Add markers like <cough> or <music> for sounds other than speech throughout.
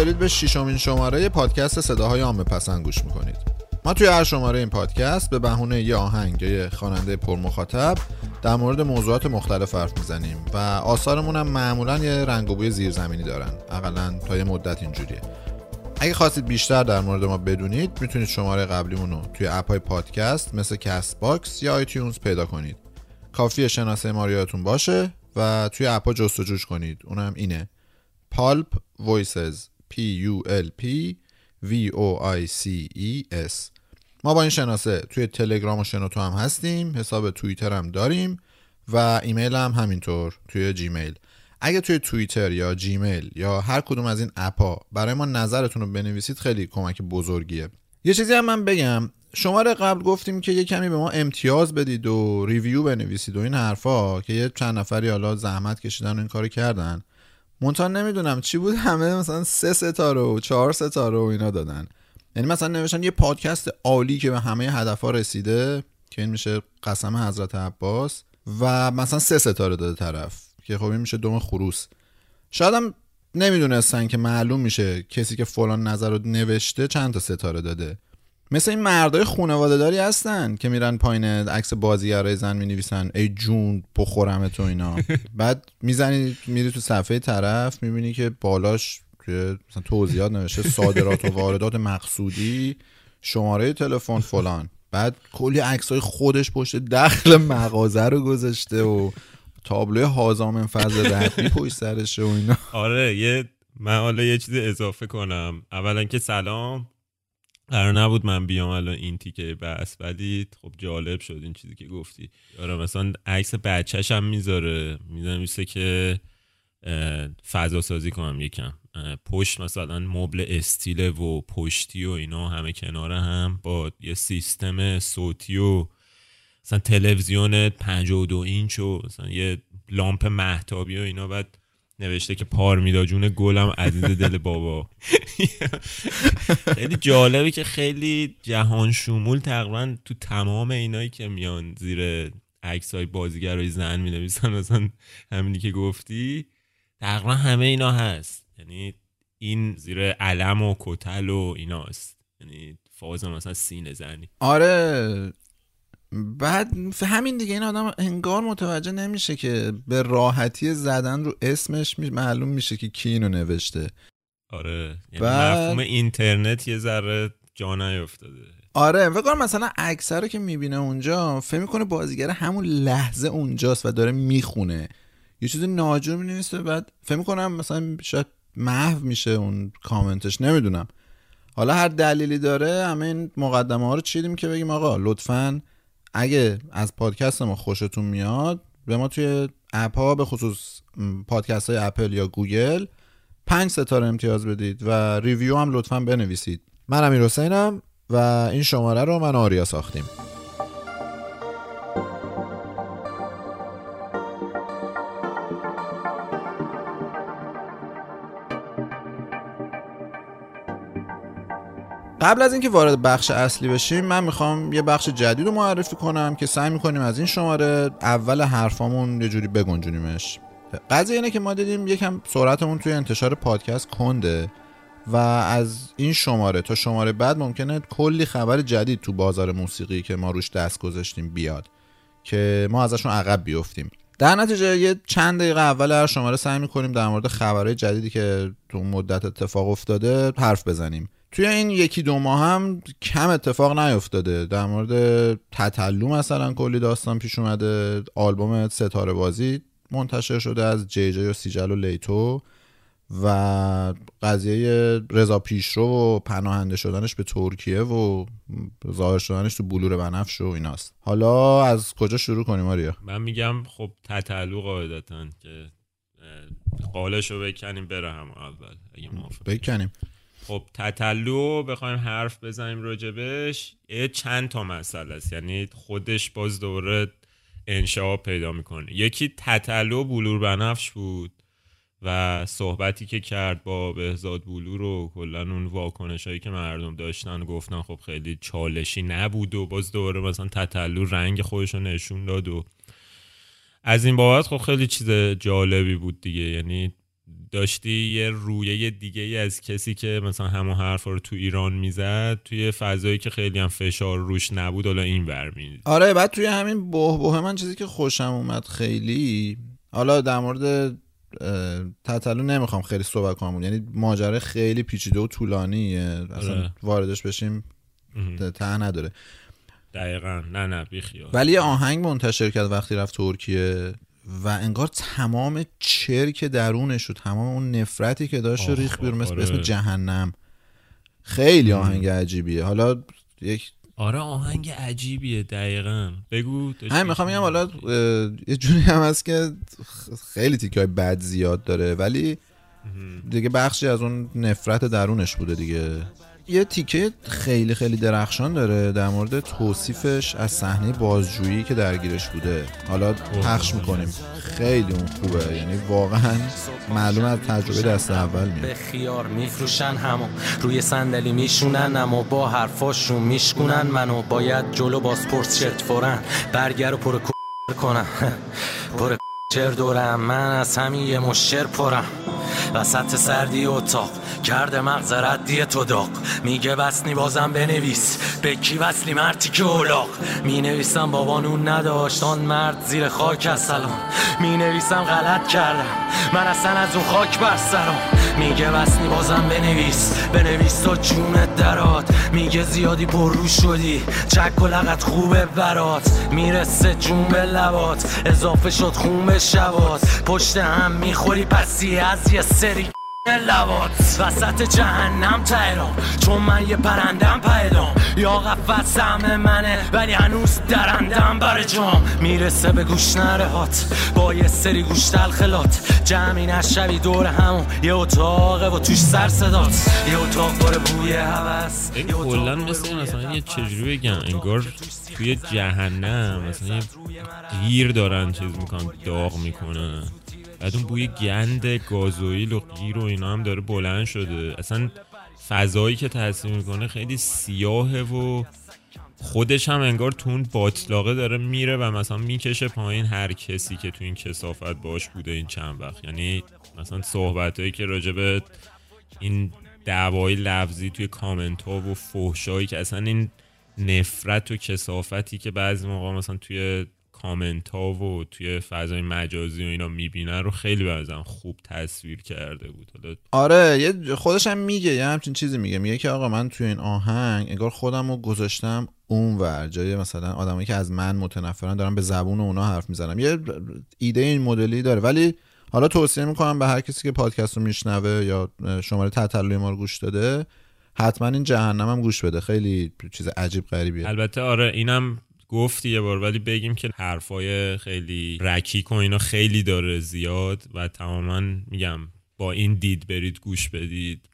دارید به ششمین شماره پادکست صداهای عامه پسند گوش می‌کنید. ما توی هر شماره این پادکست به بهونه یه آهنگ یه خواننده پرمخاطب در مورد موضوعات مختلف حرف می‌زنیم و آثارمون هم معمولا یه رنگ و بوی زیرزمینی دارن. اقلا تا یه مدت اینجوریه. اگه خواستید بیشتر در مورد ما بدونید می‌تونید شماره قبلیمون رو توی app های پادکست مثل Castbox یا iTunes پیدا کنید. کافیه شناسه ما یادتون باشه و توی app ها جستجوش کنید. اونم اینه. Pulp Voices. P U L P V O I C E S. ما با این شناسه توی تلگرام و شنوتو هم هستیم حساب توییتر هم داریم و ایمیل هم همینطور توی جیمیل. اگه توی توییتر یا جیمیل یا هر کدوم از این app ا برای ما نظرتون رو بنویسید خیلی کمک بزرگیه. یه چیزی هم من بگم شماره قبل گفتیم که یه کمی به ما امتیاز بدید و review بنویسید و این حرفا که یه چند نفری حالا زحمت کشیدن و این کارو کردن. مونتا نمی‌دونم چی بود. <laughs> همه مثلا سه ستاره و چهار ستاره و اینا دادن. یعنی مثلا نوشتن یه پادکست عالی که به همه هدفها رسیده که این میشه قسم حضرت عباس و مثلا سه ستاره داده طرف که خب این میشه دوم خروس. شاید هم نمی‌دونستن که معلوم میشه کسی که فلان نظر رو نوشته چند تا ستاره داده. مثل این مردای خانواده داری هستن که میرن پایین عکس بازیگرای زن می‌نویسن. ای جون بخورم تو اینا. <laughs> بعد می‌زنی میری تو صفحه طرف می‌بینی که بالاش توی مثلا توضیحات نوشته صادرات و واردات مقصودی شماره تلفن فلان. بعد کلی عکسای خودش پشت دخل مغازه رو گذاشته و تابلوی هازام فضل رفی پشت سرشه و اینا. آره یه من حالا یه چیز اضافه کنم. اولا که سلام. قرار نبود من بیام الان این تیکه بس ولی خب جالب شد این چیزی که گفتی. آره مثلا عکس بچهش هم می‌ذاره می‌ذاره که فضا سازی کنم یکم. پشت مثلا مبل استیل و پشتی و اینا همه کنار هم با یه سیستم صوتی و مثلا تلویزیون 52 اینچ و مثلا یه لامپ محتابی و اینا. بعد نوشته که پار جون گلم عزیز دل بابا. خیلی جالبه که خیلی جهان شمول تقریبا تو تمام اینایی که میان زیر عکس های بازیگرای زن می نویسن مثلا همینی که گفتی تقریبا همه اینا هست. یعنی این زیر علم و کتل و ایناست. یعنی فاز مثلا سینه زنی. آره. بعد همین دیگه این آدم انگار متوجه نمیشه که به راحتی زدن رو اسمش معلوم میشه که کی اینو نوشته. آره یعنی مفهوم اینترنت یه ذره جا نیفتاده. آره فکر مثلا اکثر رو که می‌بینه اونجا فکر می‌کنه بازیگر همون لحظه اونجاست و داره می‌خونه. یه چیز ناجور می‌نویسه بعد فکر می‌کنم مثلا شاید محو میشه اون کامنتش نمی‌دونم. حالا هر دلیلی داره همه این مقدمه ها رو چیدیم که بگیم آقا لطفاً اگه از پادکست ما خوشتون میاد به ما توی اپ ها به خصوص پادکست های اپل یا گوگل پنج ستاره امتیاز بدید و review هم لطفا بنویسید. من امیر حسینم و این شماره رو من آریا ساختیم. قبل از اینکه وارد بخش اصلی بشیم من می‌خوام یه بخش جدید رو معرفی کنم که سعی می‌کنیم از این شماره اول حرفامون یه جوری بگنجونیمش. قضیه اینه که ما دیدیم یکم سرعتمون توی انتشار پادکست کنده و از این شماره تا شماره بعد ممکنه کلی خبر جدید تو بازار موسیقی که ما روش دست گذاشتیم بیاد که ما ازشون عقب بیفتیم. در نتیجه یه چند دقیقه اول هر شماره سعی می‌کنیم در مورد خبرهای جدیدی که تو مدت اتفاق افتاده حرف بزنیم. توی این یکی دو ماه هم کم اتفاق نیفتاده. در مورد تتلو مثلا کلی داستان پیش اومده. آلبوم ستاره بازی منتشر شده از جی جی و سیجل و لیتو و قضیه رضا پیشرو و پناهنده شدنش به ترکیه و ظاهر شدنش تو بلور بنفش و ایناست. حالا از کجا شروع کنیم آریا؟ من میگم خب تتلو قاعدتا که قالش رو بکنیم بره هم اول اگه بکنیم. خب تتلو بخوایم حرف بزنیم راجبش یه چند تا مسئله است. یعنی خودش باز دوره انشا پیدا می‌کنه. یکی تتلو بلور بنفش بود و صحبتی که کرد با بهزاد بلور و کلا اون واکنش هایی که مردم داشتن گفتن خب خیلی چالشی نبود و باز دوره مثلا تتلو رنگ خودش رو نشون داد و از این بابت خب خیلی چیز جالبی بود دیگه. یعنی داشتی یه رویه دیگه ای از کسی که مثلا همون حرفا رو تو ایران می‌زد توی فضایی که خیلی هم فشار روش نبود حالا این برمی آره بعد توی همین بهبه من چیزی که خوشم اومد خیلی حالا در مورد تطلو نمی‌خوام خیلی صحبت کنم یعنی ماجرا خیلی پیچیده و طولانیه. اصلا آره. واردش بشیم ته نداره. دقیقا. نه نه بیخیال ولی آهنگ منتشر کرد وقتی رفت ترکیه. و انگار تمام چرک درونش و تمام اون نفرتی که داشت رو ریخ بیرون مثل آره. اسم جهنم. خیلی آهنگ عجیبیه. حالا یک آره آهنگ عجیبیه دقیقا. بگو همین می‌خوام بگم حالا یه جوری هم هست که خیلی تیکای بد زیاد داره ولی دیگه بخشی از اون نفرت درونش بوده دیگه. یه تیکه خیلی خیلی درخشان داره در مورد توصیفش از صحنه بازجویی که درگیرش بوده. حالا پخش می‌کنیم. خیلی اون خوبه. یعنی واقعا معلوم از تجربه دست اول به میاد خیار میفروشن همو. روی صندلی میشونن اما با حرفاشون میشکنن منو باید جلو باسپورت شرت فورن. برگر و پر کنم <laughs> پر چر دورم من از همین یه مشر پرم. وسط سردی اتاق کرده مغز ردی تو داغ. میگه بسنی بازم بنویس به کی وصلی مرتی که اولاق می نویسم بابانون نداشت آن مرد زیر خاک از سلام. می نویسم غلط کردم من اصلا از اون خاک بر سرم. میگه بسنی بازم بنویس. بنویس تا جونت درات. میگه زیادی پر رو شدی. چک و لغت خوبه برات. می‌رسه جون به لبات. اضافه شد خون به شبات. پشت هم می‌خوری پسی از یه سری لبات وسط جهنم تهرام چون من یه پرندم پیدام. یا قفت سهم منه ولی هنوز درندم بر جام. می‌رسه به گوش نرهات با یه سری گوش تلخلات. جمعی نشوی دور همون. یه اتاقه و توش سر صدات. یه اتاق پر بوی هوس. این پر مثل بوی مثلا یه. چجوری بگم؟ انگار توی جهنم مثلا یه گیر دارن چیز می‌کنن داغ می‌کنن. بعد اون بوی گند گازوئیل و گیر و اینا هم داره بلند شده. اصلا فضایی که تاثیر می‌کنه خیلی سیاهه و خودش هم انگار تو اون باطلاقه داره میره و مثلا می‌کشه پایین هر کسی که تو این کسافت باش بوده این چند وقت. یعنی مثلا صحبت که راجبه این دعوای لفظی توی کامنت ها و فحشایی که اصلا این نفرت و کسافتی که بعضی موقع مثلا توی کامنت ها و توی فضای مجازی و اینا می‌بینن رو خیلی بازم خوب تصویر کرده بود. آره یه خودش هم میگه یه همچین چیزی میگه. میگه که آقا من توی این آهنگ انگار خودم رو گذاشتم اون ور جای مثلا آدمایی که از من متنفرن دارم به زبون اونا حرف می‌زنم یه ایده این مدلی داره. ولی حالا توصیه می‌کنم به هر کسی که پادکست رو میشنوه یا شماره تطلوی ما رو گوش داده حتما این جهنم هم گوش بده. خیلی چیز عجیب غریبیه. البته آره اینم گفتی یه بار ولی بگیم که حرفای خیلی رکیک و اینا خیلی داره زیاد و تماما میگم با این دید برید گوش بدید.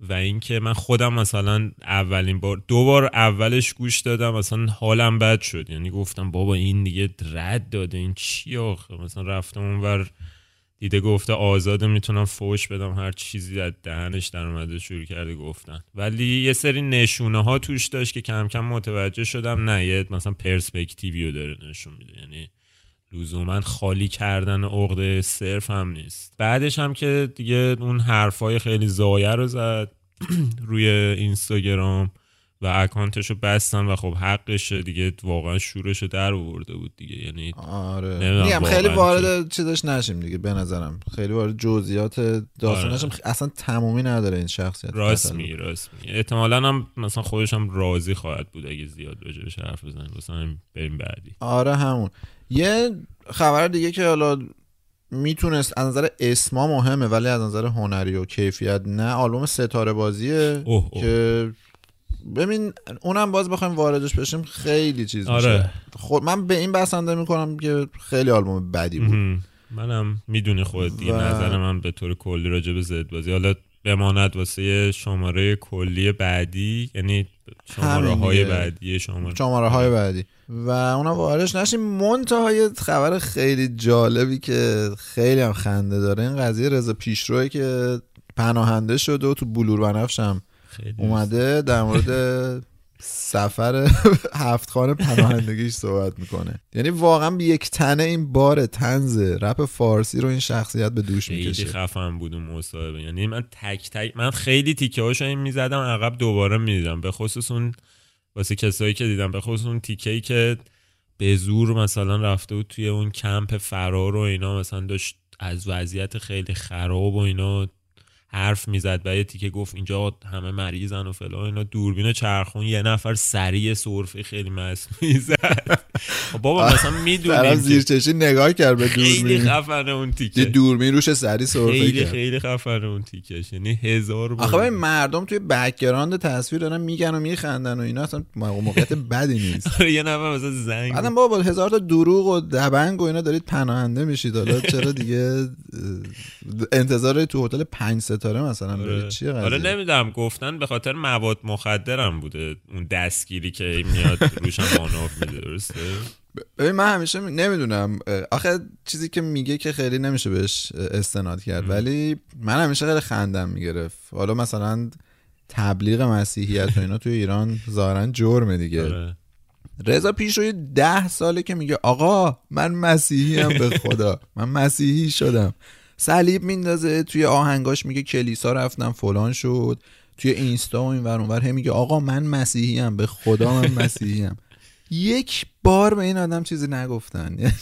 و اینکه من خودم مثلا اولین بار دو بار اولش گوش دادم مثلا حالم بد شد. یعنی گفتم بابا این دیگه رد داده این چی آخه؟ مثلا رفتم اونور دیده گفته آزاده می‌تونم فوش بدم هر چیزی از دهنش در اومده شروع کرده گفتن. ولی یه سری نشونه ها توش داشت که کم کم متوجه شدم نه یه مثلا پرسپکتیویو داره نشون میده. یعنی لزوما خالی کردن عقده صرف هم نیست. بعدش هم که دیگه اون حرفای خیلی زایه رو زد <clears throat> روی اینستاگرام. و اکانتشو بستن و خب حقش دیگه واقعا شورشو در آورده بود دیگه. یعنی آره. میگم خیلی وارد چیزش نشیم دیگه به نظرم. خیلی وارد جزئیات داستانش آره. اصلا تمومی نداره این شخصیت. راست میگی احتمالا هم مثلا خودش هم راضی خواهد بود اگه زیاد راجبش حرف بزنیم. همین بریم بعدی. آره همون. یه خبر دیگه که حالا می‌تونست از نظر اسما مهمه ولی از نظر هنری و کیفیت نه آلبوم ستاره بازیه اوه اوه. که ببین اونم باز بخوایم واردش بشیم خیلی چیز آره. میشه خود من به این بسنده می‌کنم که خیلی آلبوم بدی بود مهم. منم می‌دونی خود دیگه و- نظر من به طور کلی راجع به زد بازی حالا بماند واسه شماره کلی بعدی یعنی شماره های. بعدی شماره شماره های بعدی و اونم واردش نشیم منتها یه خبر خیلی جالبی که خیلی هم خنده داره این قضیه رضا پیشروه که پناهنده شده و تو بلور بنفش هم خیلی اومده در مورد سفر هفت خانه پناهندگیش صحبت می‌کنه. یعنی واقعا به یک تنه این بار تنز رپ فارسی رو این شخصیت به دوش خیلی می‌کشه. خفن بود اون مصاحبه. یعنی من تک تک من خیلی تیکه هاشو این می‌زدم عقب دوباره می‌دیدم. به خصوص اون واسه کسایی که دیدم به خصوص اون تیکه ای که به زور مثلا رفته بود توی اون کمپ فرار و اینا مثلا داشت از وضعیت خیلی خراب و اینا حرف می‌زد و یه تیکه گفت اینجا همه مریضن و فلان اینا. دوربین چرخوند یه نفر سریع سرفه خیلی مصنوعی زد. خب بابا مثلا می‌دونیم زیر چشی نگاه کرد به خیلی دوربین. خفنه اون تیکه. دوربین روش سریع سرفه خیلی خیلی خفنه اون تیکش. یعنی هزار آخه مردم توی background تصویر دارن میگن و میخندن و اینا اصلا موقعیت بدی نیست. <laughs> آره، یه نفر مثلا زنگ بعدم بابا با هزار تا دروغ و دبنگ و اینا دارید پناهنده میشید. حالا <laughs> چرا دیگه انتظار تو هتل پنج ستاره مثلا آره. چیه قضیه؟ آره نمی‌دونم. گفتن به خاطر مواد مخدرم بوده. اون دستگیری که میاد روشم آناف میده درسته؟ ببین من همیشه می- نمی‌دونم آخه چیزی که میگه که خیلی نمیشه بهش استناد کرد. ولی من همیشه خیلی خندم می‌گرفت. حالا مثلا تبلیغ مسیحیت و اینا توی ایران ظاهرا جرمه دیگه. آره. رضا پیش روی ده ساله که میگه آقا من مسیحی هم به خدا. من مسیحی شدم. صلیب میندازه توی آهنگاش میگه کلیسا رفتم فلان شد. توی اینستا و این ور اونور میگه آقا من مسیحی هم به خدا من مسیحی هم یک بار به این آدم چیزی نگفتن. <laughs> یعنی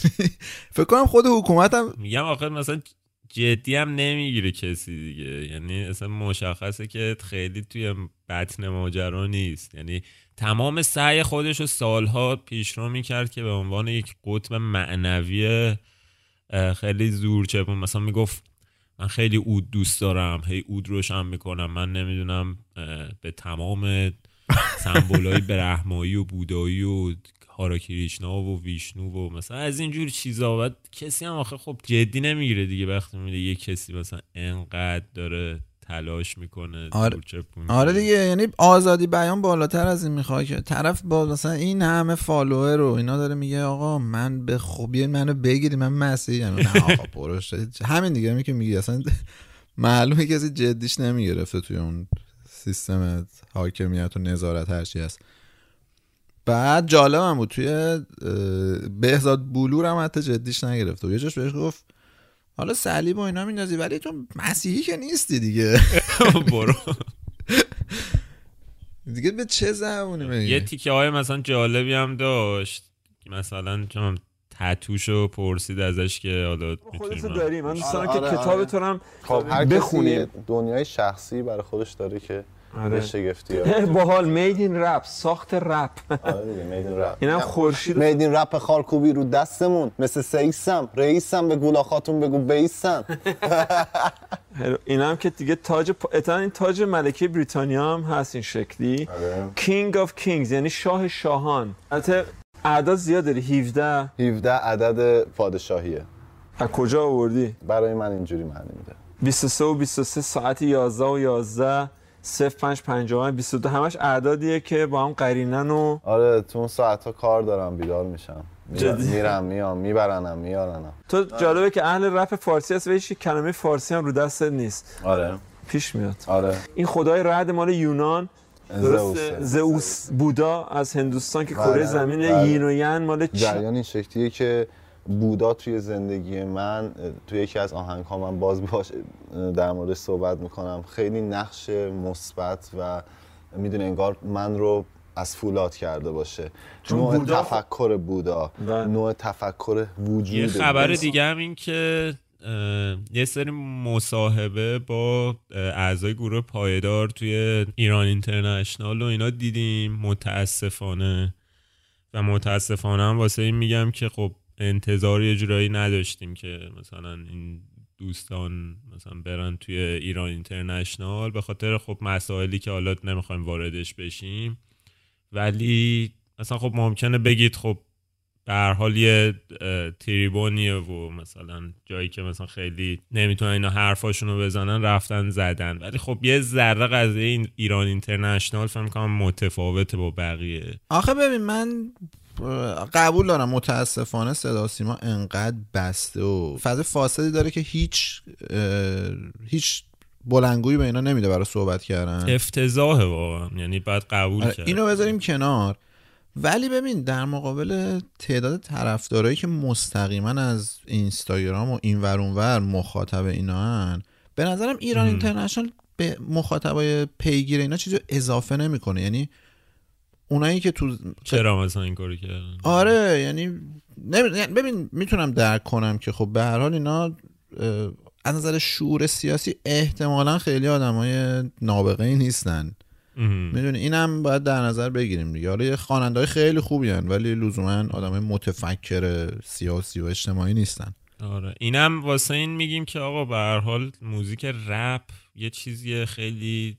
فکر کنم خود حکومت هم میگم آخه مثلا جدی هم نمی‌گیره کسی دیگه. یعنی اصلا مشخصه که خیلی توی بطن ماجرا نیست. یعنی تمام سعی خودش رو سالها پیشرو می‌کرد که به عنوان یک قطب معنوی خیلی زور چپون. مثلا می‌گفت من خیلی اود دوست دارم هی اود روشن می‌کنم. من نمی‌دونم به تمام سمبولای برهمایی و بودایی و هاراکریشنا و ویشنو و مثلا از اینجور چیزا. بعد کسی هم آخه خب جدی نمی‌گیره دیگه. وقتی میده یه کسی مثلا انقدر داره تلاش می‌کنه آره. آره. دیگه. یعنی آزادی بیان بالاتر از این می‌خواد که. طرف با مثلا این همه فالوور رو اینا داره میگه آقا من به خوبی منو بگیری من مسیحی ام. نه آقا پروش همین دیگه. می که میگی. اصلا معلومه کسی جدیش نمی‌گرفته توی اون سیستم حاکمیت و نظارت هرچی هست. بعد جالب هم بود توی بهزاد بلور هم حتی جدیش نگرفته و یه جاش بهش گفت حالا صلیب و اینا میندازی ولی تو مسیحی که نیستی دیگه. <laughs> برو. دیگه به چه زبونی یه تیکه های مثلا جالبی هم داشت. مثلا چون تتوشو پرسید ازش که حالا من- داری من دوست دارم آره، که آره، کتاب آره. تو هم خب هر بخونیم. کسی دنیای شخصی برای خودش داره که آره. به شگفتی <laughs> ها باحال میدین رپ ساخت رپ آره دیگه میدین رپ اینم خورشید میدین رپ خارکوبی رو دستمون مثل سیسم رئیسم به گولا خاتون بگو بیسم <laughs> اینم که دیگه تاج. اتفاقاً این تاج ملکه بریتانیا هم هست این شکلی آره. کینگ آف کینگز یعنی شاه شاهان البته اعداد زیاد داری؟ 17 17 عدد پادشاهیه. از کجا آوردی؟ برای من اینجوری معنی میده. 23 و 23 ساعت 11 و 11 05 55 22 همش اعدادیه که با هم قرینن و آره تو اون ساعت ها کار دارم بیدار میشم. جدی؟ میرم میام میبرنم میارنم. تو جالبه که اهل رپ فارسی هست و هیچ کلمه فارسی هم رو دستت نیست. آره. پیش میاد. آره. این خدای رعد مال یونان زئوسه. زئوس بودا از هندوستان که بله، کره زمین بله. یین و ین مال چی جریان این شکلیه که بودا توی زندگی من توی یکی از آهنگ ها من باز باش در مورد صحبت می‌کنم خیلی نقش مثبت و می‌دونه انگار من رو از فولاد کرده باشه نوع بودا- تفکر بودا بله. نوع تفکر وجود یه خبر. دیگه هم این که یه سری مصاحبه با اعضای گروه پایدار توی ایران اینترنشنال و اینا دیدیم متاسفانه. و متاسفانه هم واسه این میگم که خب انتظار یه جورایی نداشتیم که مثلا این دوستان مثلا برن توی ایران اینترنشنال به خاطر خب مسائلی که حالا نمی‌خوایم واردش بشیم. ولی مثلا خب ممکنه بگید خب هر حال یه تریبونیه و مثلا جایی که مثلا خیلی نمی‌تونن اینا حرفاشونو بزنن رفتن زدن. ولی خب یه ذره قضیه این ایران اینترنشنال فهم کنم متفاوته با بقیه. آخه ببین من قبول دارم متاسفانه صدا سیما انقدر بسته و فضای فاسدی داره که هیچ هیچ بلنگویی به اینا نمیده برای صحبت کردن. افتضاحه واقعا. یعنی بعد قبول آره، کرد. اینو بذاریم کنار. ولی ببین در مقابل تعداد طرفدارایی که مستقیما از اینستاگرام و این ور اونور مخاطب اینا هن به نظرم ایران. اینترنشنال به مخاطبای پیگیر اینا چیزی اضافه نمی‌کنه یعنی اونایی که تو چرا مثلا این کارو کردن آره یعنی نمی- یعنی ببین می‌تونم درک کنم که خب به هر حال اینا از نظر شعور سیاسی احتمالا خیلی آدمای نابغه ای نیستن. می‌دونی؟ اینم باید در نظر بگیریم دیگه. حالا یه خواننده خیلی خوبی هن ولی لزوما آدم متفکر سیاسی و اجتماعی نیستن. آره. اینم واسه این میگیم که آقا به هر حال موزیک رپ یه چیزی خیلی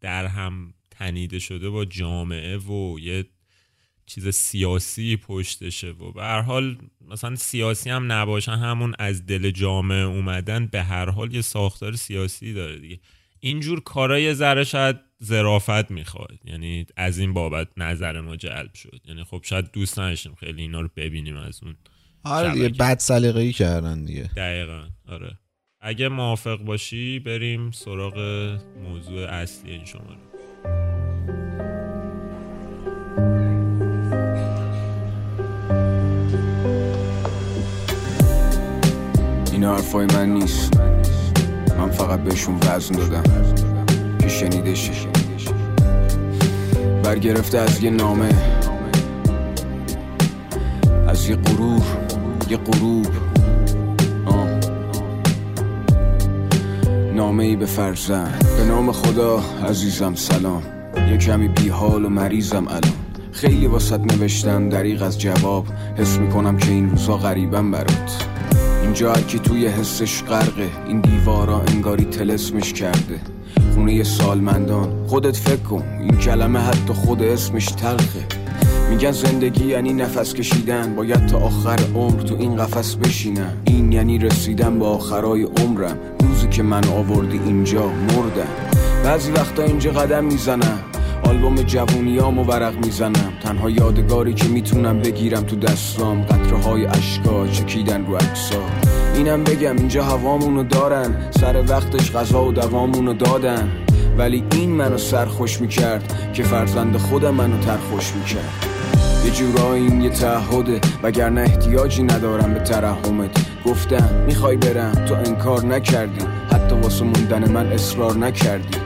در هم تنیده شده با جامعه و یه چیز سیاسی پشتشه و به هر حال مثلا سیاسی هم نباشن همون از دل جامعه اومدن به هر حال یه ساختار سیاسی داره دیگه. اینجور کارای ذره شاید ظرافت می‌خواد یعنی از این بابت نظر ما جلب شد. یعنی خب شاید دوست نداشتیم خیلی اینا رو ببینیم از اون آره دیگه. بد سلیقه‌ای کردن دیگه. دقیقا آره. اگه موافق باشی بریم سراغ موضوع اصلی این شماره. این حرفای من نیست. فقط بهشون وزن دادم. که شنیده شه برگرفته از یه نامه. از یه غرور یه غروب. آه. نامه ای به فرزند به نام خدا عزیزم سلام. یه کمی بیحال و مریضم الان. خیلی واسط نوشتم دریغ از جواب. حس می‌کنم که این روزا غریبم برات. اینجا کی توی حسش غرقه. این دیوارا انگاری تلسمش کرده. خونه سالمندان خودت فکر کن. این کلمه حتی خود اسمش تلخه. میگن زندگی یعنی نفس کشیدن. باید تا آخر عمر تو این قفس بشینم. این یعنی رسیدن به آخرای عمرم. روزی که من آوردی اینجا مردم. بعضی وقتا اینجا قدم می‌زنم. آلبوم جوونیام و ورق می‌زنم. تنها یادگاری که می‌تونم بگیرم تو دستام. قطره های اشکا چکیدن رو اکسا اینم بگم اینجا هوامونو دارن. سر وقتش غذا و دوامونو دادن. ولی این منو سرخوش می‌کرد که فرزند خودم منو ترخوش می‌کرد. یه جورایی این یه تعهده. وگرنه احتیاجی ندارم به ترحمت. گفتم می‌خوای برم؟ تو انکار نکردی. حتی واسه موندن من اصرار نکردی.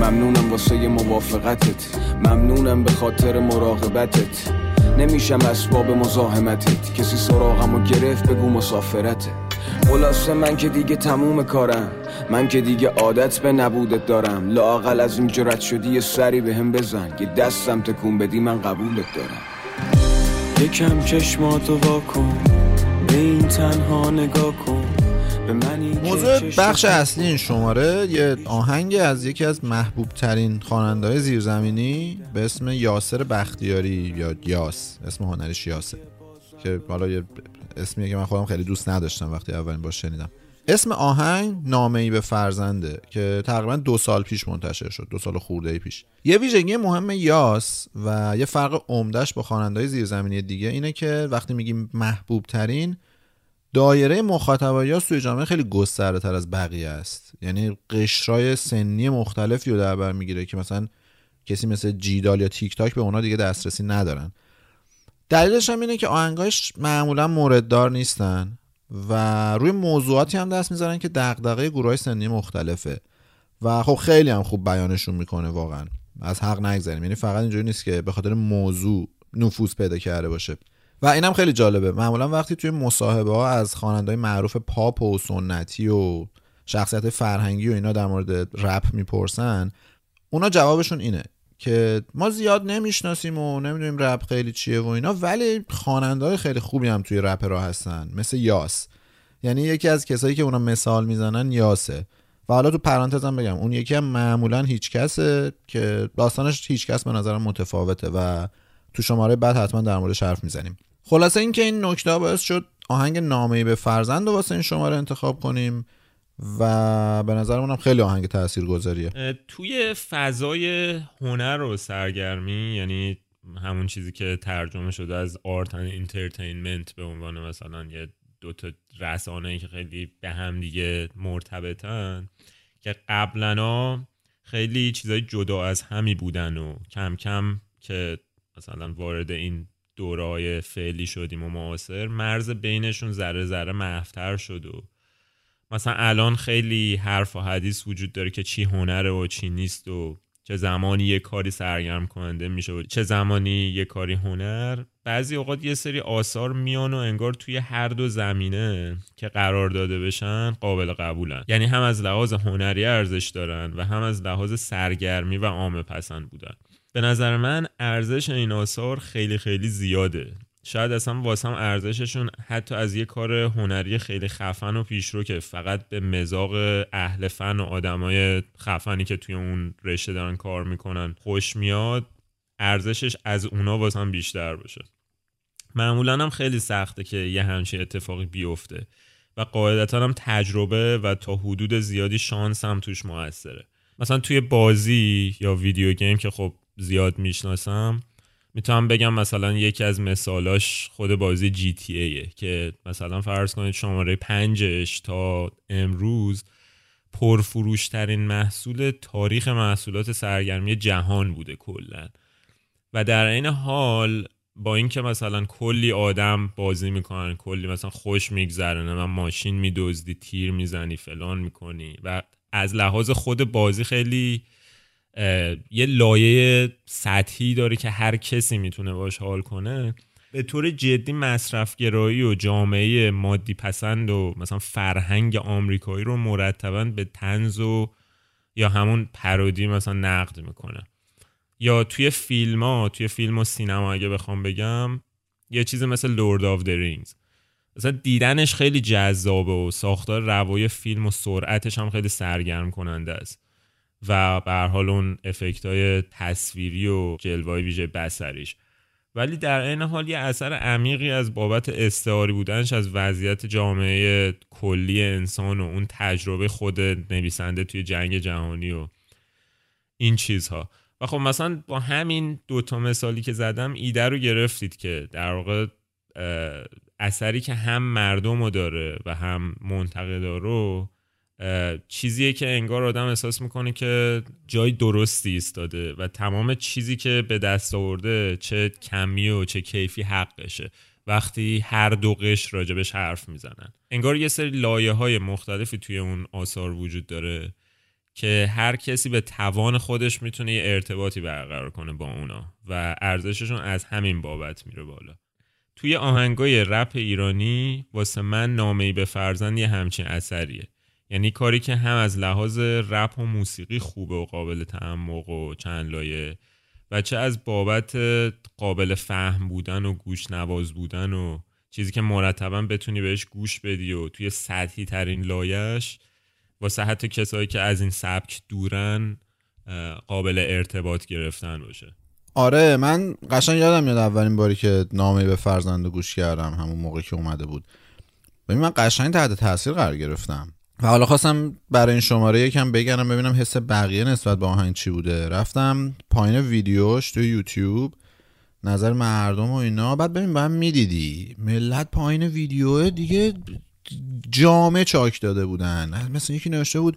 ممنونم واسه موافقتت. ممنونم به خاطر مراقبتت. نمیشم اسباب مزاحمتت. کسی سراغمو گرفت بگو مسافرته خلاصه من که دیگه تموم کارم. من که دیگه عادت به نبودت دارم. لاقل از این رد شدی یه سری به هم بزن. که دستم تکون بدی من قبولت دارم. یکم چشماتو واکن به این تنها نگاه کن. موضوع بخش اصلی این شماره یه آهنگ از یکی از محبوب ترین خواننده زیرزمینی به اسم یاسر بختیاری یا یاس اسم هنریش یاسه که حالا یه اسمیه که من خودم خیلی دوست نداشتم وقتی اولین بار شنیدم. اسم آهنگ نامه ای به فرزنده که تقریبا دو سال پیش منتشر شد دو سال خورده ای پیش. یه ویژگی مهم یاس و یه فرق عمدهش با خواننده‌های زیرزمینی دیگه اینه که وقتی میگیم محبوب ترین دایره مخاطبایی توی جامعه خیلی گسترده تر از بقیه است. یعنی قشرای سنی مختلفی رو در بر می‌گیره که مثلا کسی مثل جیدال یا تیک تاک به اونا دیگه دسترسی ندارن. دلیلش هم اینه که آهنگاش معمولا مورددار نیستن و روی موضوعاتی هم دست می‌ذارن که دغدغه گروه سنی مختلفه. و خب خیلی هم خوب بیانشون می‌کنه واقعا. از حق نگذاریم یعنی فقط اینجوری نیست که به خاطر موضوع نفوذ پیدا کرده باشه. و اینم خیلی جالبه. معمولا وقتی توی مصاحبه ها از خواننده‌های معروف پاپ و سنتی و شخصیت فرهنگی و اینا در مورد رپ می‌پرسن اونا جوابشون اینه که ما زیاد نمی‌شناسیم و نمی‌دونیم رپ خیلی چیه و اینا ولی خواننده خیلی خوبی هم توی رپ را هستن مثل یاس. یعنی یکی از کسایی که اونا مثال می‌زنن یاسه. و حالا تو پرانتزم بگم اون یکی هم معمولا هیچ کسه که داستانش هیچ کس به نظرم متفاوته و تو شماره بعد حتما در موردش حرف می‌زنیم. خلاصه اینکه این نکته باعث شد آهنگ نامه‌ای به فرزند رو واسه این شماره انتخاب کنیم و به نظرمون هم خیلی آهنگ تاثیرگذاریه. اه، توی فضای هنر و سرگرمی یعنی همون چیزی که ترجمه شده از art and entertainment به عنوان مثلا یه دوتا رسانه که خیلی به هم دیگه مرتبطن که قبلا خیلی چیزای جدا از همی بودن و کم کم که مثلا وارد این دورای فعلی شدیم و معاصر مرز بینشون ذره ذره محفتر شد و مثلا الان خیلی حرف و حدیث وجود داره که چی هنره و چی نیست و چه زمانی یه کاری سرگرم کننده میشه و چه زمانی یه کاری هنر. بعضی اوقات یه سری آثار میان و انگار توی هر دو زمینه که قرار داده بشن قابل قبولن. یعنی هم از لحاظ هنری ارزش دارن و هم از لحاظ سرگرمی و عام پسند بودن. به نظر من ارزش این آثار خیلی خیلی زیاده. شاید اصلا واسم ارزششون حتی از یه کار هنری خیلی خفن و پیشرو که فقط به مزاق اهل فن و آدمای خفنی که توی اون رشته دارن کار می‌کنن خوش میاد ارزشش از اونا واسم بیشتر باشه. معمولا هم خیلی سخته که یه همچین اتفاقی بیفته و قاعدتا هم تجربه و تا حدود زیادی شانس هم توش موثره. مثلا توی بازی یا ویدیو گیم که خب زیاد می‌شناسم. می‌تونم بگم مثلا یکی از مثالاش خود بازی جی تی ایه که مثلا فرض کنید شماره پنجش تا امروز پرفروشترین محصول تاریخ محصولات سرگرمی جهان بوده کلا. و در این حال با اینکه مثلا کلی آدم بازی می‌کنن کلی مثلا خوش میگذرنه و ماشین میدزدی تیر می‌زنی فلان می‌کنی و از لحاظ خود بازی خیلی یه لایه سطحی داره که هر کسی می‌تونه باش حال کنه. به طور جدی مصرفگرایی و جامعه مادی پسند و مثلا فرهنگ آمریکایی رو مرتبا به طنز و یا همون parody مثلا نقد می‌کنه. یا توی فیلم ها توی فیلم و سینما اگه بخوام بگم یه چیز مثل Lord of the Rings مثلا دیدنش خیلی جذابه و ساختار روای فیلم و سرعتش هم خیلی سرگرم کننده است. و به حال اون افکت های تصویری و جلوه ویژه بسریش ولی در این حال یه اثر عمیقی از بابت استعاری بودنش از وضعیت جامعه کلی انسان و اون تجربه خود نویسنده توی جنگ جهانی و این چیزها. و خب مثلا با همین دوتا مثالی که زدم ایده رو گرفتید که در واقع اثری که هم مردم رو داره و هم منتقدا رو چیزیه که انگار آدم احساس می‌کنه که جای درستی ایستاده و تمام چیزی که به دست آورده چه کمی و چه کیفی حقشه. وقتی هر دو قش راجبش حرف می‌زنن. انگار یه سری لایه های مختلفی توی اون آثار وجود داره که هر کسی به توان خودش می‌تونه یه ارتباطی برقرار کنه با اونا و ارزششون از همین بابت میره بالا. توی آهنگای رپ ایرانی واسه من نامه‌ای به فرزند یه همچین اثریه. یعنی کاری که هم از لحاظ رپ و موسیقی خوبه و قابل تعمق و چند لایه و چه از بابت قابل فهم بودن و گوش نواز بودن و چیزی که مرتبا بتونی بهش گوش بدی و توی سطحی ترین لایش واسه حتی کسایی که از این سبک دورن قابل ارتباط گرفتن باشه. آره من قشنگ یادم میاد اولین باری که نامه به فرزند گوش کردم همون موقع که اومده بود. ببین من قشنگ تحت تاثیر قرار گرفتم. و حالا خواستم برای این شماره یکم بگرم ببینم حس بقیه نسبت به آهنگ چی بوده. رفتم پایین ویدیوش توی یوتیوب نظر مردم و اینا. بعد ببین با هم می‌دیدی ملت پایین ویدیو دیگه. جامعه چاک داده بودن مثل یکی نوشته بود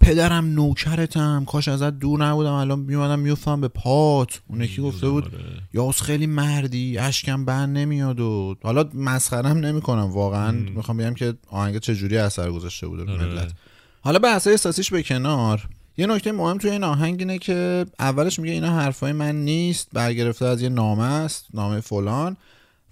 پدرم نوکرتم کاش ازت دور نبودم الان میومدم میفتم به پات اون یکی گفته بود آره. یاس خیلی مردی اشکم بند نمیاد و حالا مسخرم نمی‌کنم واقعا می‌خوام بگم که آهنگ چجوری اثر گذاشته بوده آره. ملت حالا بحث احساسیش به کنار یه نکته مهم توی این آهنگ اینه که اولش میگه اینا حرفای من نیست برگرفته از یه نامه است نامه فلان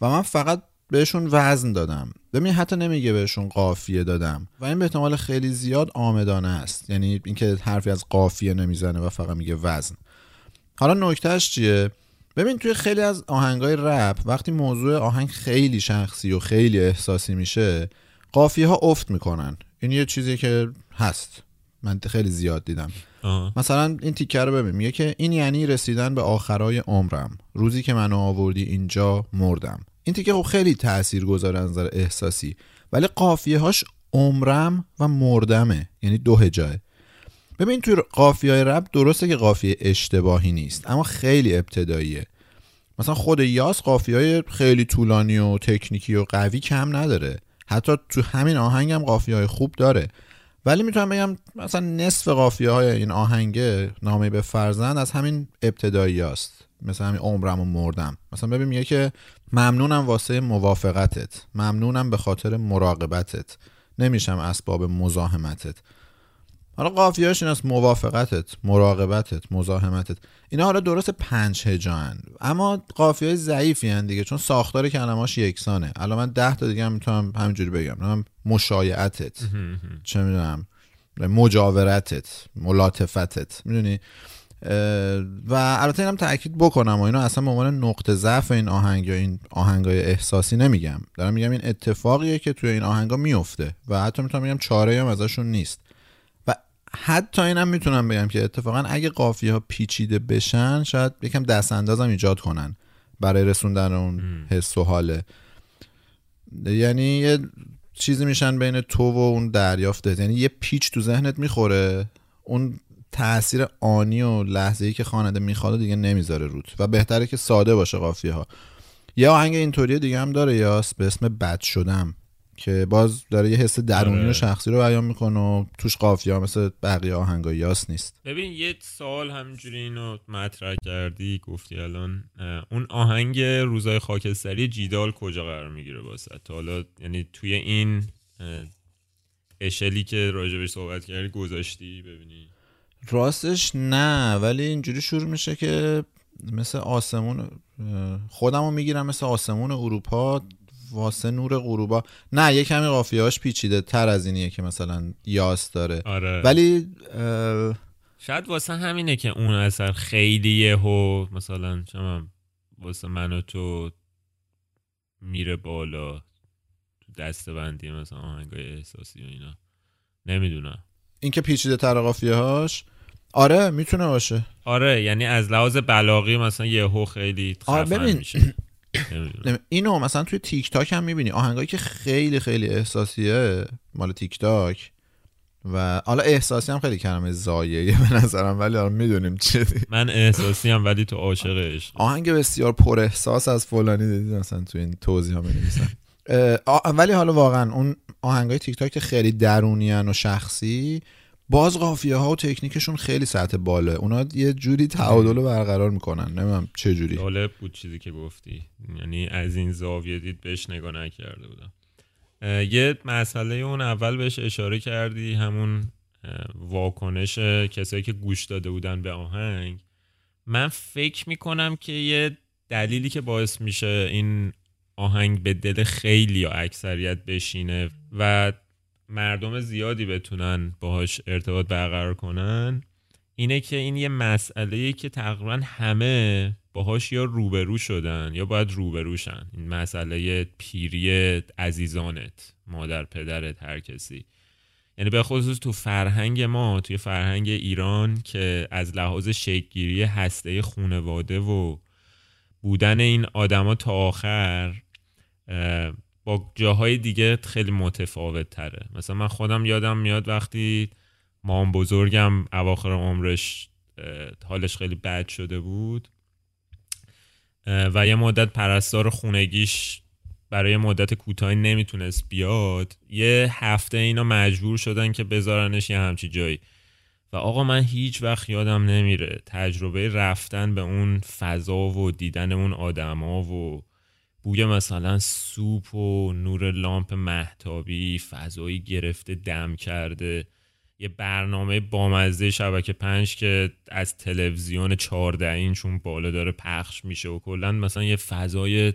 و من فقط بهشون وزن دادم. ببین حتی نمیگه بهشون قافیه دادم. و این به احتمال خیلی زیاد آمدانه است. یعنی اینکه حرفی از قافیه نمی‌زنه و فقط میگه وزن. حالا نکتهش چیه؟ ببین توی خیلی از آهنگای رپ وقتی موضوع آهنگ خیلی شخصی و خیلی احساسی میشه قافیه ها افت می‌کنن. این یه چیزی که هست. من خیلی زیاد دیدم. آها. مثلا این تیکه رو ببین. میگه که این یعنی رسیدن به آخرای عمرم. روزی که منو آوردی اینجا مردم. این تیکه خب خیلی تأثیر گذاره از نظر احساسی ولی قافیه هاش عمرم و مردمه یعنی دو هجاه ببین توی قافیه های رب درسته که قافیه اشتباهی نیست اما خیلی ابتداییه. مثلا خود یاس قافیه های خیلی طولانی و تکنیکی و قوی کم نداره. حتی تو همین آهنگ هم قافیه های خوب داره. ولی می‌تونم بگم مثلا نصف قافیه های این آهنگه نامه به فرزند از همین ابتدایی است مثلا همین عمرم و مردم. مثلا ببین میگه که ممنونم واسه موافقتت. ممنونم به خاطر مراقبتت. نمیشم اسباب مزاحمتت. حالا قافیهاش این است موافقتت مراقبتت مزاحمتت. اینا حالا درست پنج هجان اما قافیه ضعیفی هن دیگه چون ساختار کلماش یکسانه. الان من ده تا دیگه هم می‌تونم همینجوری بگم. هم مشایعتت. چه می‌دونم مجاورتت ملاطفتت. می‌دونی؟ و البته اینم تاکید بکنم و اینو اصلا به عنوان نقطه ضعف این آهنگ یا این آهنگای احساسی نمیگم. دارم میگم این اتفاقیه که توی این آهنگا میفته و حتی می‌تونم بگم چاره هم ازشون نیست. و حتی اینم می‌تونم بگم که اتفاقا اگه قافیه ها پیچیده بشن شاید یکم دست اندازم ایجاد کنن برای رسوندن اون حس و حاله یعنی یه چیزی میشن بین تو و اون دریافته یعنی یه پیچ تو ذهنت می‌خوره اون تاثیر آنی و لحظه‌ای که خواننده می‌خواد دیگه نمی‌ذاره روت و بهتره که ساده باشه قافیه ها یه آهنگ اینطوری دیگه هم داره یاس به اسم بد شدم که باز داره یه حس درونی آره. و شخصی رو بیان می‌کنه و توش قافیه ها مثل بقیه آهنگای یاس نیست. ببین یه سال همینجوری اینو مطرح کردی گفتی الان اون آهنگ روزای خاکستری جیدال کجا قرار می‌گیره واسه؟ تا حالا یعنی توی این اشلی که راجبش صحبت کردی گذاشتی ببینی؟ راستش نه ولی اینجوری شروع میشه که مثل آسمون خودمو می‌گیرم مثل آسمون اروپا واسه نور غروبا. نه یه کمی قافیه‌هاش پیچیده تر از اینیه که مثلا یاس داره. آره. ولی اه، شاید واسه همینه که اون اثر خیلی یهو مثلا چمم واسه من و تو میره بالا تو دسته بندی مثلا آهنگای احساسی و اینا. نمی‌دونم. اینکه پیچیده تر قافیه هاش آره می‌تونه باشه آره یعنی از لحاظ بلاغی مثلا یهو خیلی آره، خفن ببین. میشه <clears throat> اینو مثلا توی تیک تاک هم می‌بینی آهنگایی که خیلی خیلی احساسیه مال تیک تاک و حالا احساسی هم خیلی کلمه زایه به نظرم ولی حالا می‌دونیم دیگه. من احساسی هم ولی تو عاشق عشق آهنگ بسیار پر احساس از فلانی دیدید مثلا تو این توضیح ها می‌نویسن. ولی حالا واقعا اون آهنگای تیک تاک که خیلی درونیان و شخصی باز قافیه ها و تکنیکشون خیلی سطح بالا اونا یه جوری تعادل برقرار می‌کنن. نمی‌دونم چه جوری. جالب بود چیزی که گفتی. یعنی از این زاویه دید بهش نگاه نکرده بودم. یه مسئله اون اول بهش اشاره کردی همون واکنش کسایی که گوش داده بودن به آهنگ. من فکر می‌کنم که یه دلیلی که باعث میشه این آهنگ به دل خیلی یا اکثریت بشینه و مردم زیادی بتونن باهاش ارتباط برقرار کنن اینه که این یه مسئله که تقریبا همه باهاش یا روبرو شدن یا باید روبروشن این مسئله پیری عزیزانت مادر پدرت هر کسی. یعنی به خصوص تو فرهنگ ما توی فرهنگ ایران که از لحاظ شکلگیری هسته خونواده و بودن این آدما تا آخر با جاهای دیگه خیلی متفاوت تره مثلا من خودم یادم میاد وقتی مام بزرگم اواخر عمرش حالش خیلی بد شده بود و یه مدت پرستار خونگیش برای مدت کوتاهی نمی‌تونست بیاد یه هفته اینا مجبور شدن که بذارنش یه همچی جایی. و آقا من هیچ وقت یادم نمیره تجربه رفتن به اون فضا و دیدن اون آدما و بوی مثلا سوپ و نور لامپ محتابی فضایی گرفته دم کرده. یه برنامه بامزه شبکه پنج که از تلویزیون 14 اینچون بالا داره پخش میشه و کلا مثلا یه فضای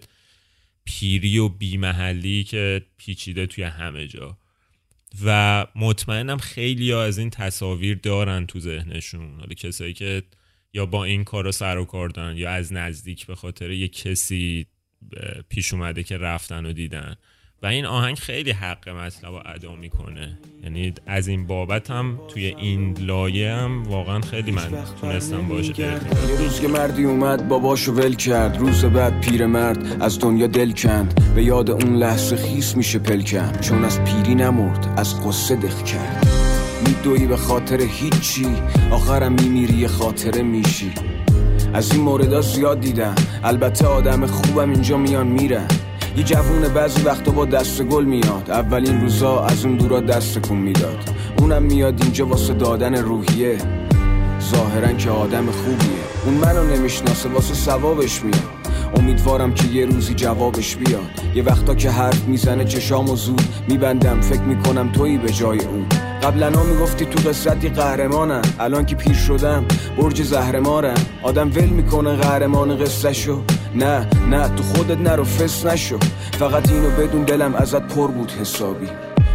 پیری و بیمحلی که پیچیده توی همه جا. و مطمئنم خیلی از این تصاویر دارن تو ذهنشون. حالا کسایی که یا با این کارا سر و کار دارن یا از نزدیک به خاطر یه کسی پیش اومده که رفتن و دیدن. و این آهنگ خیلی حق مطلب رو ادا می‌کنه. یعنی از این بابت هم توی این لایه هم واقعا خیلی من تونستم باشه روز که مردی اومد باباشو ول کرد. روز بعد پیرمرد از دنیا دل کند. به یاد اون لحظه خیس میشه پلکم چون از پیری نمرد از قصه دق کرد. میدوی به خاطر هیچی آخرم میمیری خاطره میشی. از این موردا زیاد دیدم. البته آدم خوبم اینجا میان میرن. یه جوون بعضی وقتا با دست گل میاد. اولین روزا از اون دورا دست کن می‌داد. اونم میاد اینجا واسه دادن روحیه. ظاهرا که آدم خوبیه. اون منو نمی‌شناسه واسه ثوابش میاد. امیدوارم که یه روزی جوابش بیاد. یه وقتا که حرف می‌زنه چشام و زود میبندم. فکر می‌کنم تویی به جای اون. قبلا ها می‌گفتی تو قصتی قهرمانم الان که پیر شدم برج زهرمارم آدم ول می‌کنه قهرمان قصه شو نه نه تو خودت نرو فس نشو. فقط اینو بدون دلم ازت پر بود حسابی.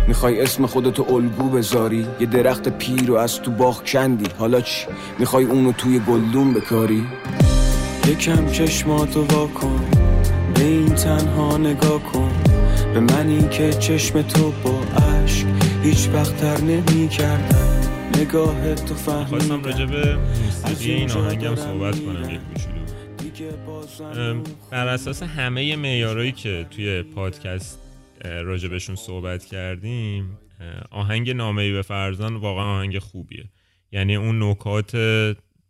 می‌خوای اسم خودتو الگو بذاری؟ یه درخت پیر رو از تو باغ کندی. حالا چی؟ می‌خوای اونو توی گلدون بکاری؟ یکم چشماتو وا کن. به این تنها نگاه کن. به منی که چشم تو با هیچ وقت تر نمی کردم نگاه تو خواستم فهمیدم راجع به موسیقی این آهنگم صحبت کنم یک بر اساس همه معیارایی که توی پادکست راجبشون صحبت کردیم آهنگ نامه به فرزان واقعا آهنگ خوبیه. یعنی اون نکات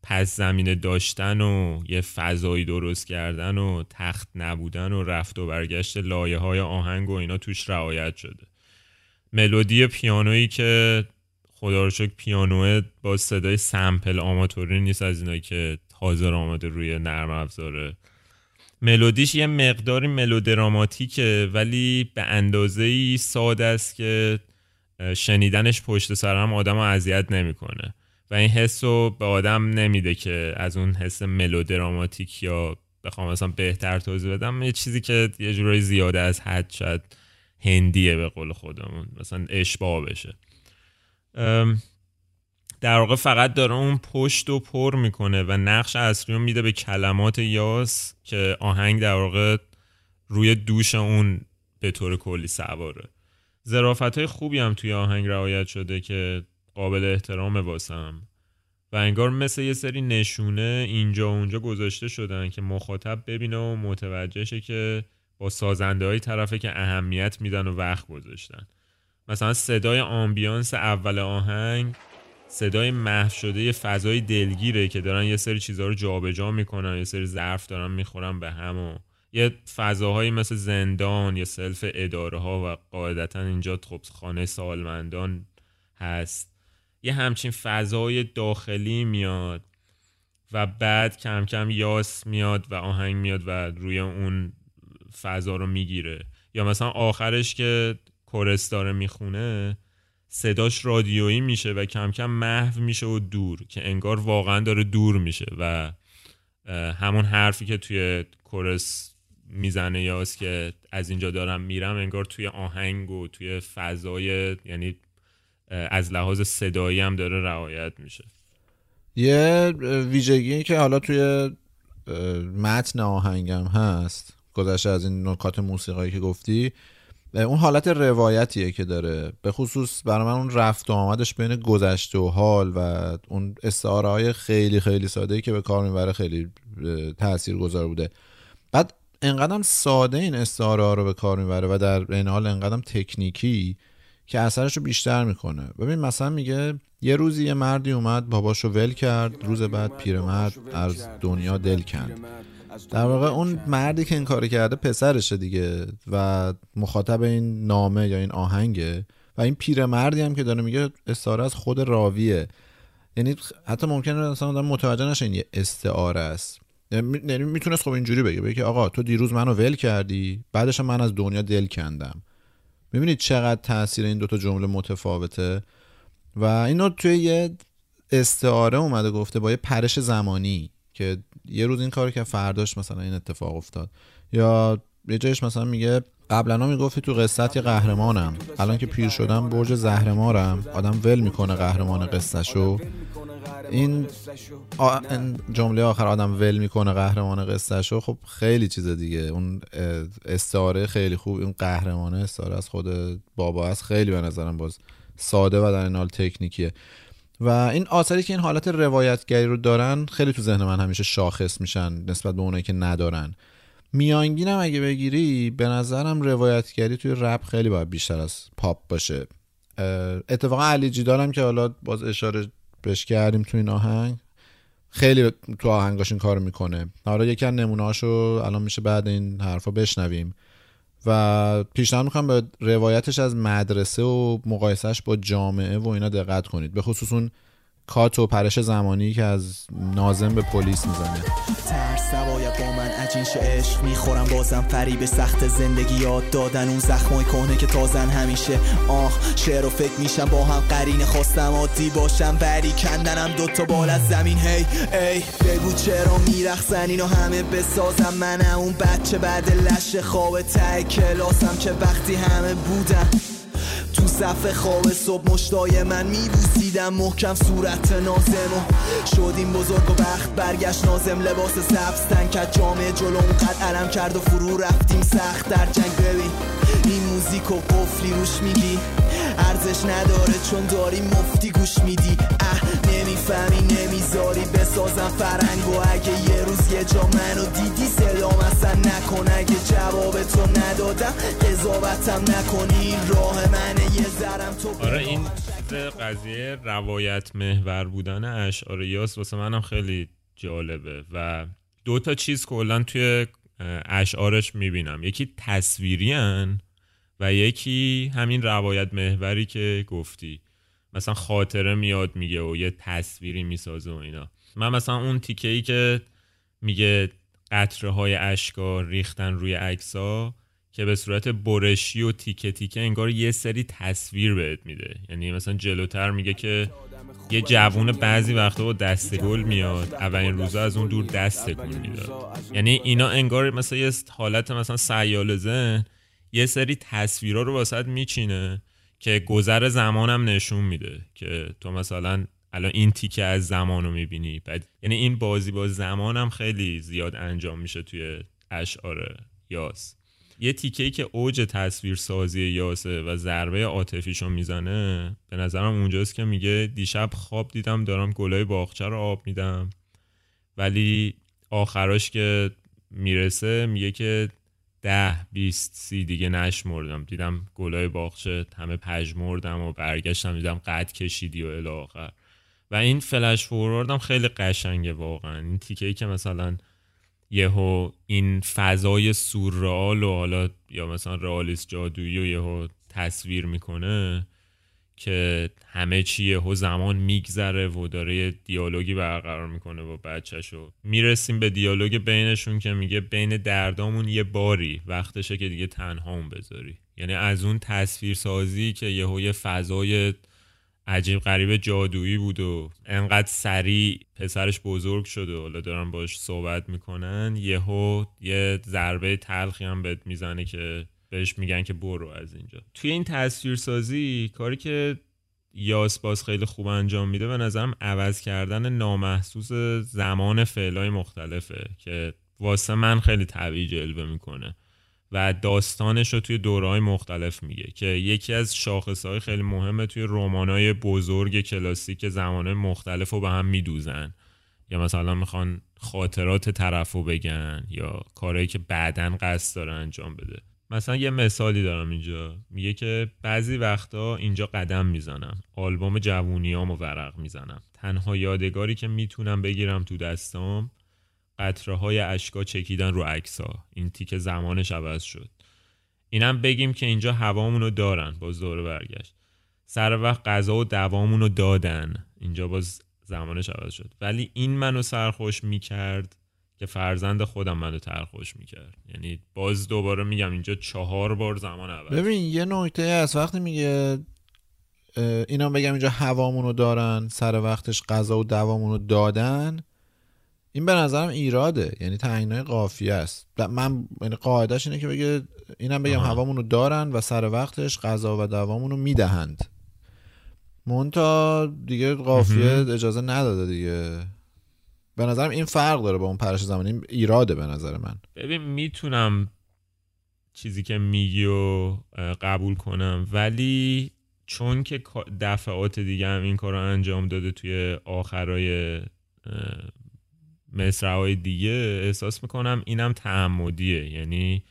پس زمینه داشتن و یه فضایی درست کردن و تخت نبودن و رفت و برگشت لایه های آهنگ و اینا توش رعایت شده. ملودی پیانویی که خدا رو شکر پیانوه با صدای سمپل آماتوری نیست از اینا که حاضر آمده روی نرم افزاره. ملودیش یه مقداری ملودراماتیکه ولی به اندازه ای ساده است که شنیدنش پشت سر هم آدم اذیت نمی‌کنه. و این حس رو به آدم نمیده که از اون حس ملودراماتیک یا بخوام مثلا بهتر توضیح بدم یه چیزی که یه جورایی زیاده از حد شاید هندیه به قول خودمون. مثلا اشباه بشه در واقع فقط داره اون پشت و پر می‌کنه و نقش اصلی رو میده به کلمات یاس که آهنگ در واقع روی دوش اون به طور کلی سواره. ظرافت های خوبی هم توی آهنگ رعایت شده که قابل احترام واسم. و انگار مثل یه سری نشونه اینجا و اونجا گذاشته شدن که مخاطب ببینه و متوجه شه که با سازنده های طرفه که اهمیت میدن و وقت گذاشتن. مثلا صدای آمبیانس اول آهنگ صدای محو شده فضای دلگیره که دارن یه سری چیزها رو جابجا می‌کنن یه سری ظرف دارن می‌خورن به هم و یه فضاهایی مثل زندان یا سلف اداره ها و قاعدتا اینجا خب خانه سالمندان هست. یه همچین فضای داخلی میاد و بعد کم کم یاس میاد و آهنگ میاد و روی اون فضا رو می‌گیره. یا مثلا آخرش که کورس داره می‌خونه صداش رادیویی میشه و کم کم محو میشه و دور که انگار واقعا داره دور میشه و همون حرفی که توی کورس می‌زنه یاس که از اینجا دارم میرم انگار توی آهنگ و توی فضای یعنی از لحاظ صدایی هم داره رعایت میشه. یه ویژگی که حالا توی متن آهنگم هست. گذشته از این نکات موسیقایی که گفتی اون حالت روایتیه که داره. به خصوص برای من اون رفت و آمدش بین گذشته و حال و اون استعاره های خیلی خیلی ساده که به کار می‌بره خیلی تأثیر گذار بوده. بعد انقدرم ساده این استعاره ها رو به کار می‌بره و در این حال انقدرم تکنیکی که اثرش رو بیشتر می‌کنه. ببین مثلا میگه یه روزی یه مردی اومد باباشو ول کرد روز بعد پیرمرد از دنیا دل کند. در واقع اون مردی که این کار کرده پسرشه دیگه و مخاطب این نامه یا این آهنگه و این پیرمردی هم که داره میگه استعاره از خود راویه. یعنی حتی ممکنه اصلا آدم متوجه نشه این استعاره است. یعنی می‌تونست خب اینجوری بگه بگه آقا تو دیروز منو ول کردی بعدش من از دنیا دل کندم. می‌بینید چقدر تاثیر این دوتا جمله متفاوته؟ و اینو توی یه استعاره اومده گفته با یه پرش زمانی که یه روز این کار که فرداش مثلا این اتفاق افتاد. یا یه جایش مثلا میگه قبلا می‌گفتی تو قصت یه قهرمانم. الان که پیر شدم برج زهرمارم. آدم ول می‌کنه قهرمان قصهشو. این جمله آخر آدم ول می‌کنه قهرمان قصهشو. خب خیلی چیز دیگه. اون استعاره خیلی خوب اون قهرمانه استعاره از خود بابا هست خیلی به نظرم باز ساده و در این حال تکنیکیه. و این آثاری که این حالت روایتگری رو دارن خیلی تو ذهن من همیشه شاخص میشن نسبت به اونایی که ندارن. میانگینم اگه بگیری به نظرم روایتگری توی رپ خیلی باید بیشتر از پاپ باشه. اتفاقا علی جیدالم که حالا باز اشاره بهش کردیم تو این آهنگ خیلی تو آهنگاش این کار می‌کنه. حالا یکی از نمونه‌هاشو الان میشه بعد این حرفا بشنویم. و پیشنهاد می‌کنم به روایتش از مدرسه و مقایسهش با جامعه و اینا دقت کنید. به خصوص اون کات و پرش زمانی که از نازم به پلیس می‌زنه. ترس نباید با من عجینش عشق می‌خورم بازم فریب سخت زندگی یاد دادن. اون زخمای کنه که تازن همیشه. آه شعر و فکر میشم با هم قرین خواستم عادی باشم ولی کندنم دوتا بال از زمین. هی ای بگو چرا میرخصن اینو همه بسازم. من اون بچه بعد لش خواب ته کلاسم که وقتی همه بودن. تو صف خواب صبح مشتای من میبوسیدم محکم صورت نازم و شدیم بزرگ و وقت برگشت نازم لباس سبز تن کرد جامعه جلو. قد علم کرد و فرو رفتیم سخت. در جنگ ببین این موزیک و قفلی روش میگی. ارزش نداره چون داری مفتی گوش میدی. اه نمی‌فهمی نمی‌ذاری. بسازم فرنگ و اگه یه روز یه جا منو دیدی سلام اصلا نکن. اگه جواب تو ندادم قضاوتم نکنی راه منه. آره این قضیه روایت محور بودن اشعار یاس واسه منم خیلی جالبه و دو تا چیز کلا توی اشعارش می‌بینم. یکی تصویری و یکی همین روایت محوری که گفتی. مثلا خاطره میاد میگه و یه تصویری می‌سازه و اینا. من مثلا اون تیکه ای که میگه قطره های اشکار ریختن روی عکسا که به صورت برشی و تیکه تیکه انگار یه سری تصویر بهت میده. یعنی مثلا جلوتر میگه که یه جوون بعضی وقتا با دست گل میاد اولین روزا از اون دور دست تکون می‌داد. یعنی اینا انگار مثلا یه حالت مثلا سیال ذهن یه سری تصویرها رو واسط میچینه که گذر زمانم نشون میده که تو مثلا الان این تیکه از زمان رو می‌بینی. بعد یعنی این بازی با زمانم خیلی زیاد انجام میشه توی اشعار یاس. یه تیکه که اوج تصویر سازی یاسه و ضربه عاطفیشو می‌زنه به نظرم اونجاست که میگه دیشب خواب دیدم دارم گلای باغچه رو آب میدم. ولی آخراش که می‌رسه میگه که ده بیست سی دیگه نشمردم. دیدم گلای باغچه همه پژمردم و برگشتم دیدم قد کشیدی و الی آخر. و این فلش فورواردم خیلی قشنگه واقعا. این تیکه ای که مثلا یهو این فضای سورئال و حالا یا مثلا رئالیست جادویی و یهو تصویر می‌کنه که همه چی یهو زمان میگذره و داره دیالوگی برقرار می‌کنه با بچهشو می‌رسیم به دیالوگ بینشون که میگه بین دردامون یه باری وقتشه که دیگه تنهامون بذاری. یعنی از اون تصویر سازی که یهو یه فضای عجیب غریب جادویی بود و انقدر سریع پسرش بزرگ شده و حالا دارن باش صحبت می‌کنن یهو یه ضربه تلخی هم بهت می‌زنه که بهش میگن که برو از اینجا. توی این تصویرسازی کاری که یاس باز خیلی خوب انجام میده به نظرم عوض کردن نامحسوس زمان فعلای مختلفه که واسه من خیلی طبیعی جلوه می‌کنه. و داستانش رو توی دورهای مختلف میگه که یکی از شاخصهای خیلی مهمه توی رمانای بزرگ کلاسیک زمانه مختلف رو به هم میدوزن. یا مثلا می‌خوان خاطرات طرف رو بگن یا کارهایی که بعدا قصد داره انجام بده. مثلا یه مثالی دارم اینجا. میگه که بعضی وقتا اینجا قدم می‌زنم. آلبوم جوونیامو ورق می‌زنم. تنها یادگاری که می‌تونم بگیرم تو دستام قطره های اشکا چکیدن رو عکسا این تیک زمانش عوض شد. اینم بگیم که اینجا هوامونو دارن. باز دوره برگشت. سر وقت غذا و دوامونو دادن. اینجا باز زمانش عوض شد. ولی این منو سرخوش می‌کرد که فرزند خودم منو ترخوش می‌کرد. یعنی باز دوباره میگم اینجا چهار بار زمان عوض. ببین یه نکته از وقتی میگه اینا بگم اینجا هوامونو دارن سر وقتش غذا و دوامونو دادن این به نظرم ایراده. یعنی تعیینای قافیه است. من یعنی قاعدش اینه که بگه اینم بگم. هوامونو دارن و سر وقتش غذا و دوامونو می‌دهند. مونتا دیگه قافیه اجازه نداده دیگه. به نظرم این فرق داره با اون پرش زمانی. این ایراده به نظر من. ببین می‌تونم چیزی که میگی و قبول کنم. ولی چون که دفعات دیگه هم این کار رو انجام داده توی آخرای مصرعهای دیگه احساس می‌کنم اینم تعمدیه. یعنی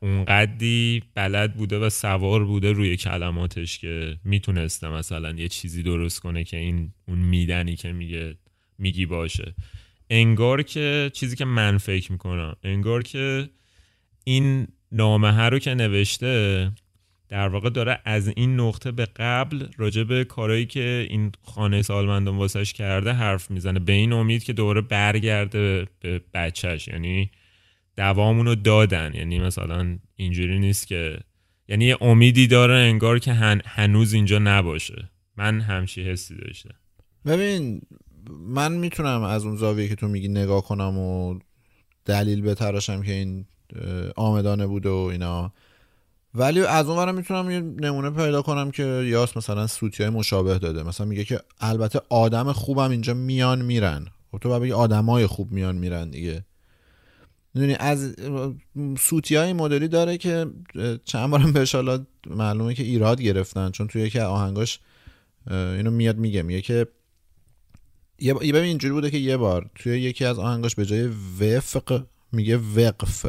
اونقدی بلد بوده و سوار بوده روی کلماتش که می‌تونسته مثلا یه چیزی درست کنه که این اون میدنی که میگه میگی باشه. انگار که چیزی که من فکر می‌کنم انگار که این نامه رو که نوشته در واقع داره از این نقطه به قبل راجع به کارهایی که این خانه سالمندان واسش کرده حرف می‌زنه. به این امید که دوباره برگرده به بچهش یعنی دوامونو دادن. یعنی مثلا اینجوری نیست که یعنی یه امیدی داره انگار که هن... هنوز اینجا نباشه. من همچی حسی داشته ببین من می‌تونم از اون زاویه که تو میگی نگاه کنم و دلیل بتراشم که این آمدانه بوده و اینا. ولی از اون می‌تونم یه نمونه پیدا کنم که یاس مثلا سوتی های مشابه داده. مثلا میگه که البته آدم خوبم اینجا میان میرن. خب تو باید آدمای خوب میان میرن دیگه. می‌دونی از سوتی های مدلی داره که چند بارم بهش حالا معلومه که ایراد گرفتن. چون توی یکی آهنگاش اینو میاد میگه. میگه که یه ببین اینجوری بوده که یه بار توی یکی از آهنگاش به جای وفق میگه وقف.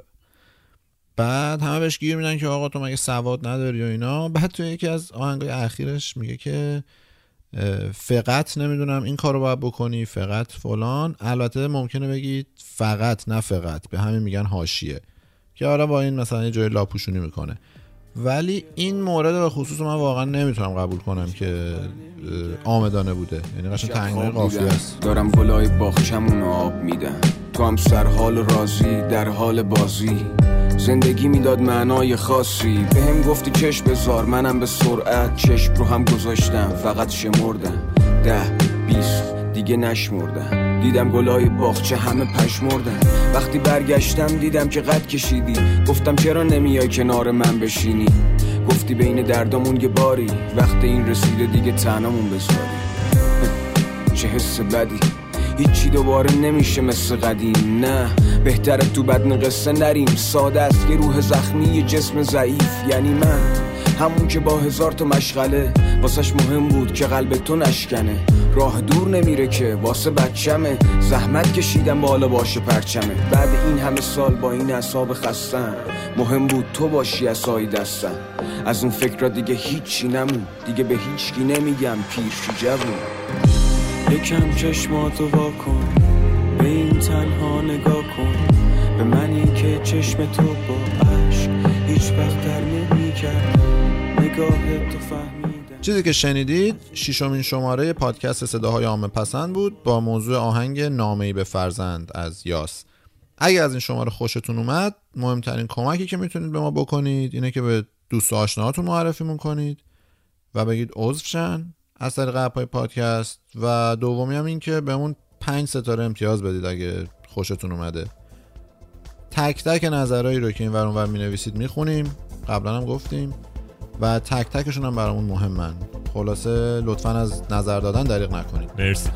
بعد همه بهش گیر میدن که آقا تو مگه سواد نداری و اینا. بعد توی یکی از آهنگای اخیرش میگه که فقط نمی‌دونم این کار رو باید بکنی فقط فلان. البته ممکنه بگید فقط نه فقط. به همین میگن هاشیه که آره با این مثلا یه جای لاپوشونی می‌کنه. ولی این مورد به خصوص من واقعا نمی‌تونم قبول کنم که آمدانه بوده. یعنی قشنگ تنگنه قافیه است. دارم گلای باغچمون آب میدم تو هم سر حال رازی در حال بازی. زندگی می‌داد معنای خاصی. به هم گفتی چشم بزار منم به سرعت چشم رو هم گذاشتم. فقط شمردم. ده بیست دیگه نشمردم. دیدم گلای باغچه همه پشمردن. وقتی برگشتم دیدم که قد کشیدی. گفتم چرا نمیای کنار من بشینی؟ گفتی بین دردامون یه باری. وقتی این رسیده دیگه تنامون بذاری. <laughs> چه حس بدی. هیچی دوباره نمیشه مثل قدیم نه. بهتره تو بدن قصه نریم. ساده است یه روح زخمی یه جسم ضعیف. یعنی من. همون که با هزار تا مشغله. واسش مهم بود که قلب تو نشکنه. راه دور نمیره که واسه بچمه. زحمت کشیدم بالا باشه پرچمه. بعد این همه سال با این اصاب خستم. مهم بود تو باشی اصایی دستم. از اون فکر را دیگه هیچی نمون. دیگه به هیچکی نمیگم پیش جوون. یکم چشماتو وا کن. به این تنها نگاه کن. به منی که چشم تو با عشق هیچ وقت در نمی‌کرد نگاه تو فهمیدم. چیزی که شنیدید ششمین شماره پادکست صداهای عامه پسند بود با موضوع آهنگ نامه‌ای به فرزند از یاس. اگر از این شماره خوشتون اومد مهمترین کمکی که می‌تونید به ما بکنید اینه که به دوست آشناهاتون معرفیمون کنید و بگید عضو شن از طریق اپای پادکست و دومی هم این که بهمون پنج ستاره امتیاز بدید اگه خوشتون اومده. تک تک نظرهایی رو که این ورون ور می نویسید می خونیم قبلا هم گفتیم و تک تکشون هم برامون مهمن. خلاصه لطفا از نظر دادن دریغ نکنید. مرسی.